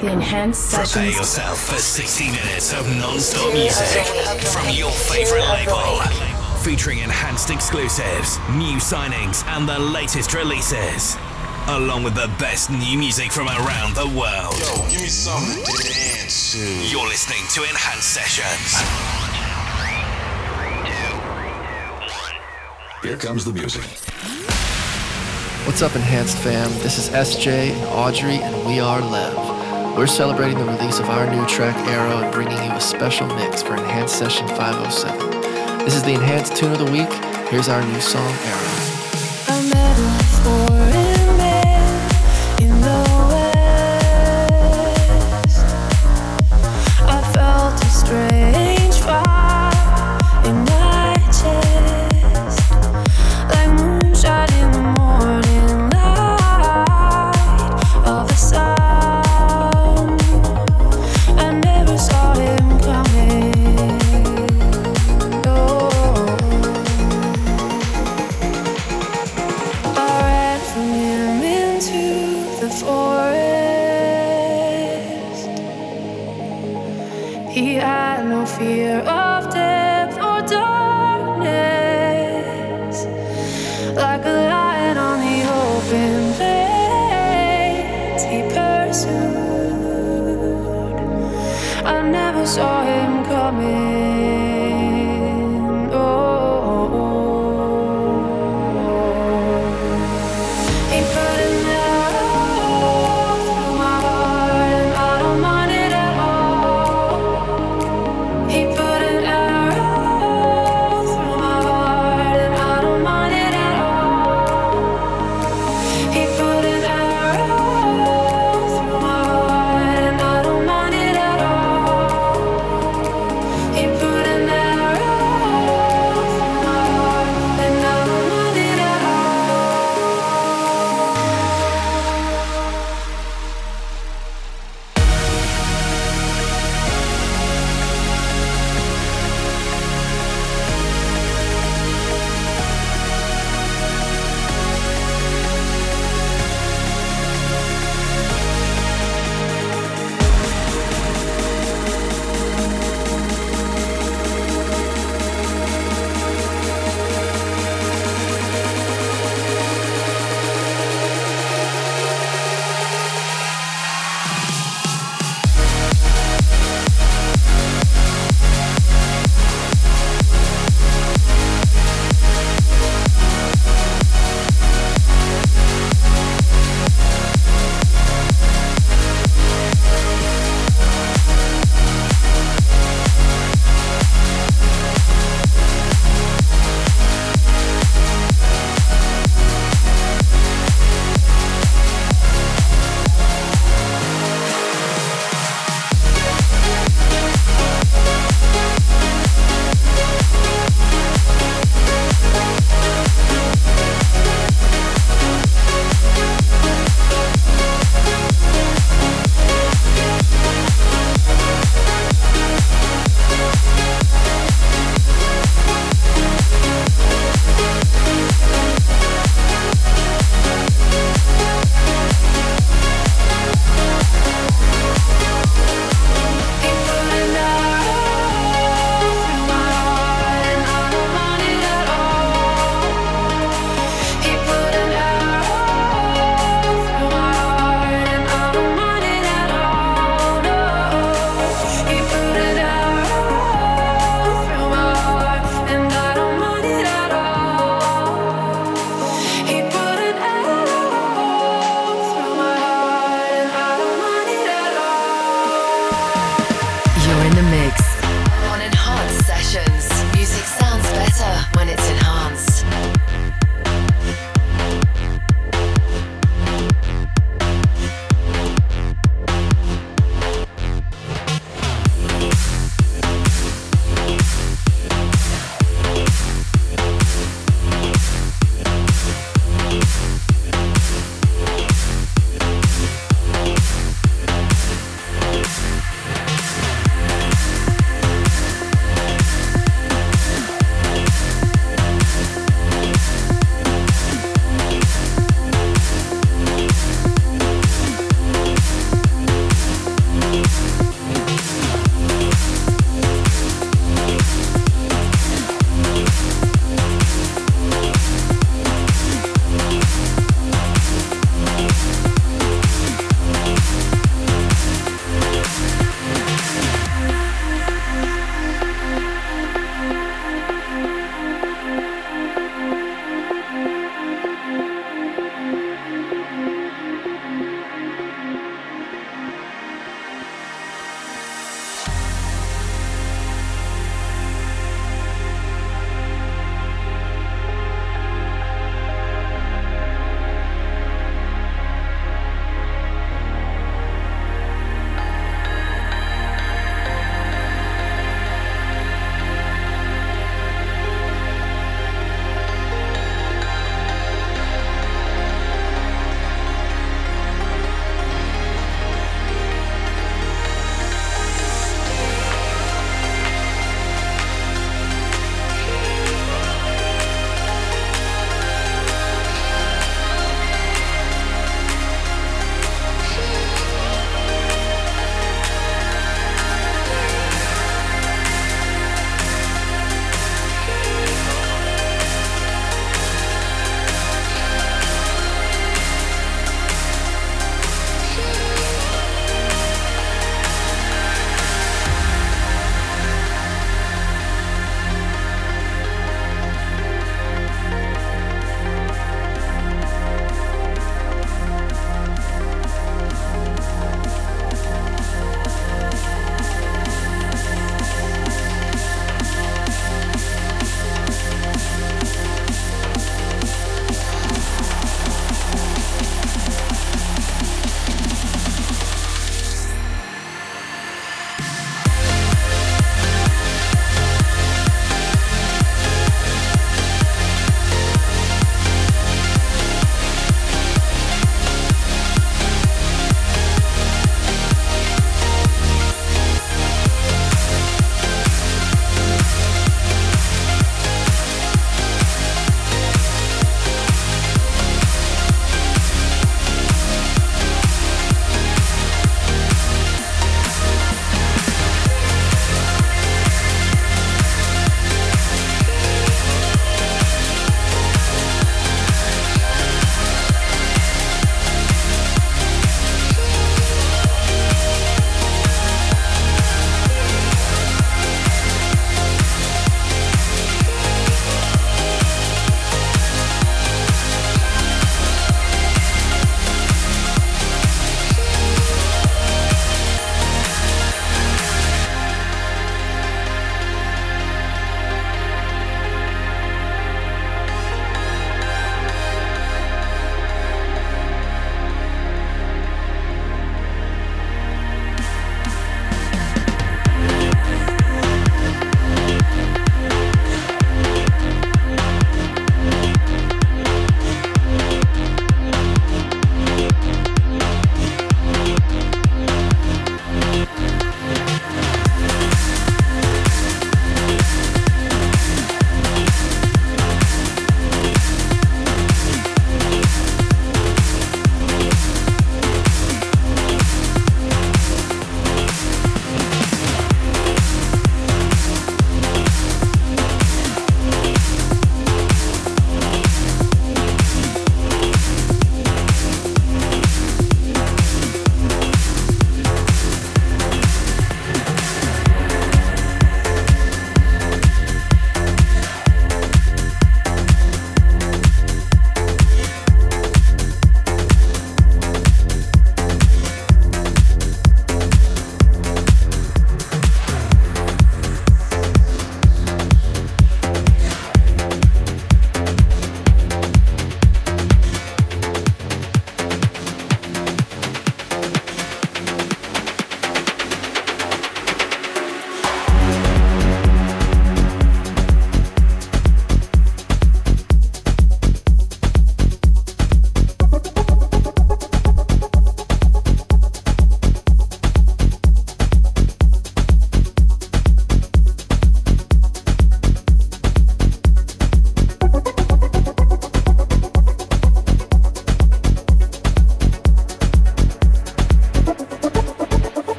The Enhanced Prepare yourself for 60 minutes of non-stop music from your favorite label. Featuring enhanced exclusives, new signings, and the latest releases. Along with the best new music from around the world. Yo, give me something to dance to. You're listening to Enhanced Sessions. Here comes the music. What's up, Enhanced fam? This is SJ and Audrey, and we are Lev. We're celebrating the release of our new track Arrow and bringing you a special mix for Enhanced Session 507. This is the Enhanced Tune of the Week. Here's our new song, Arrow.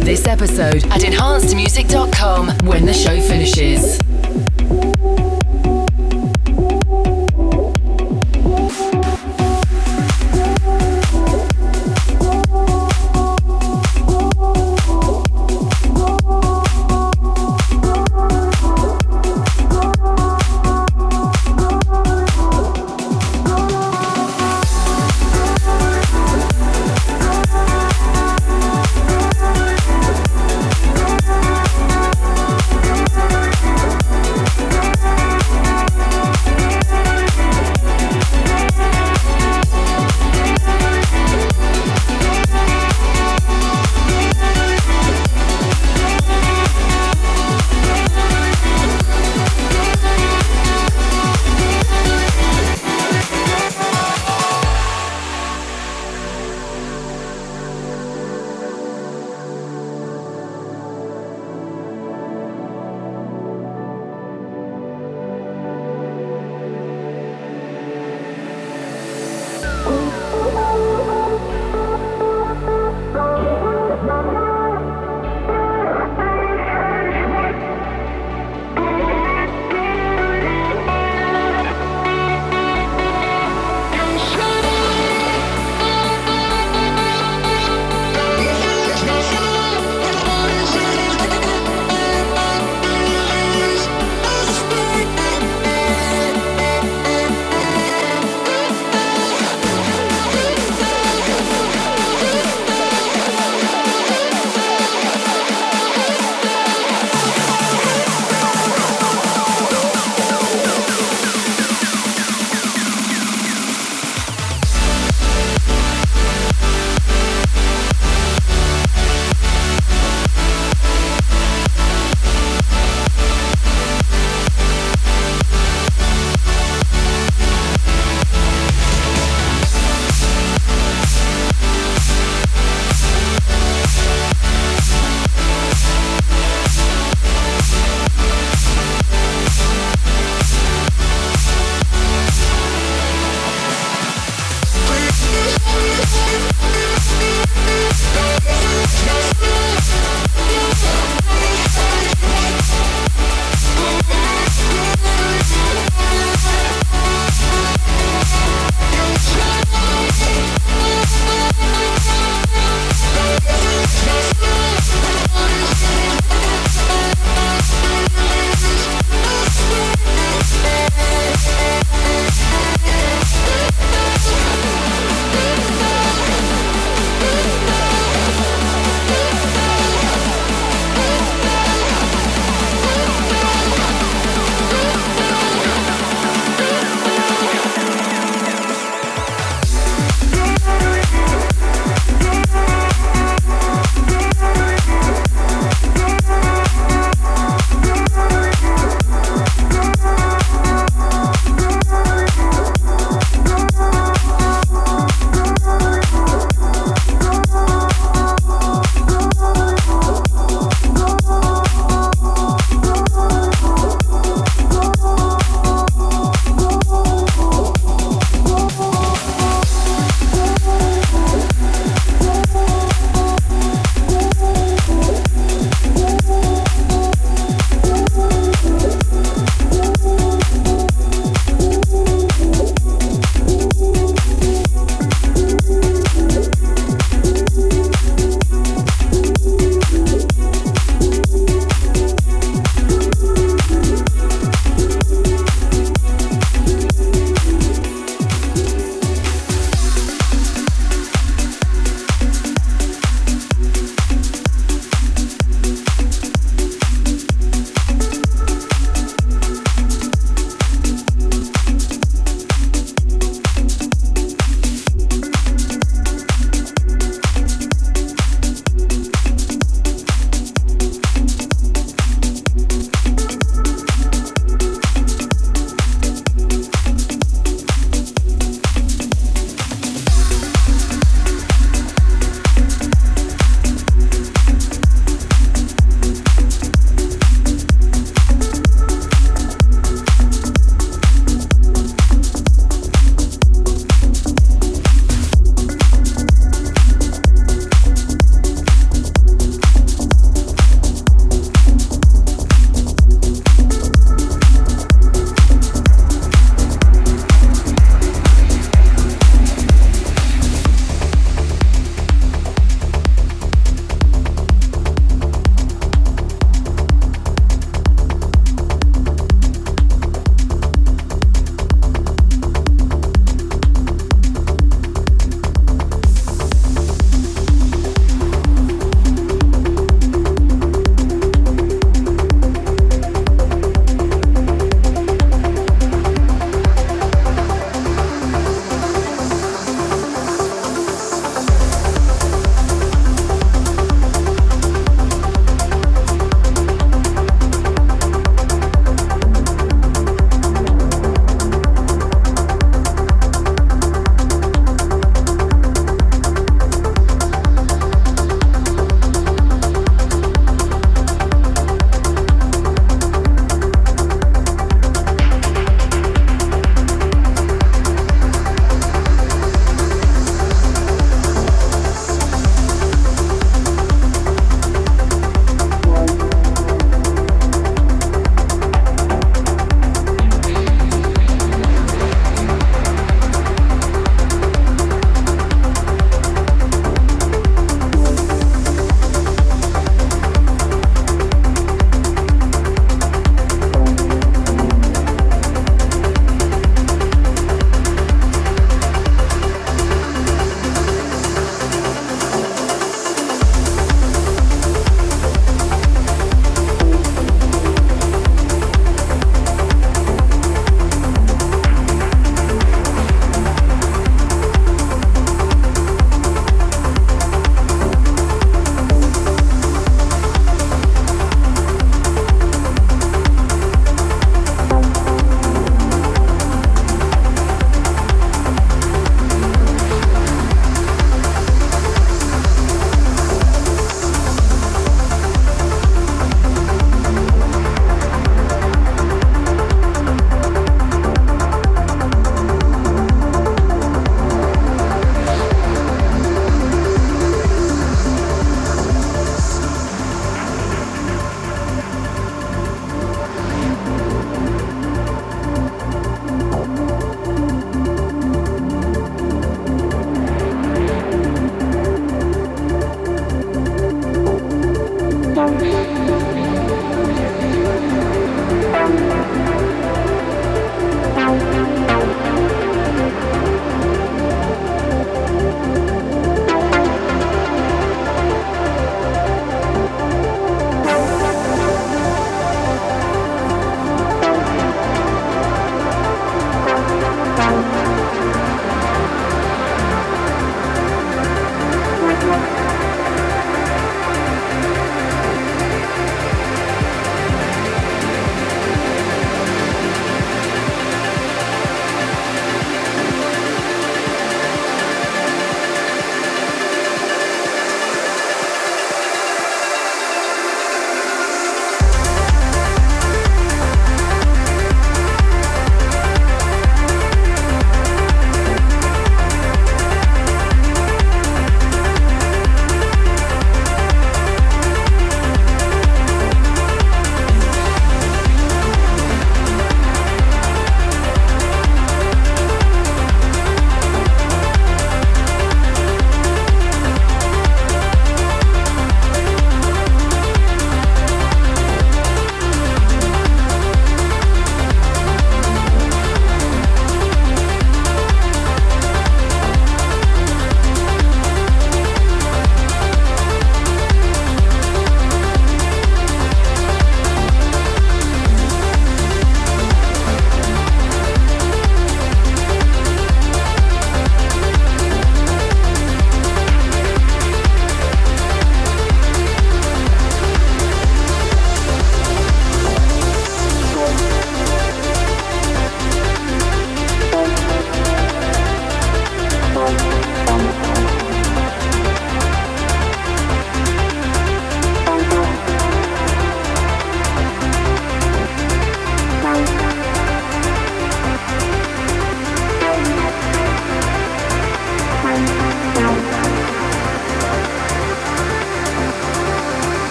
This episode at enhancedmusic.com when the show finishes.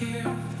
Here.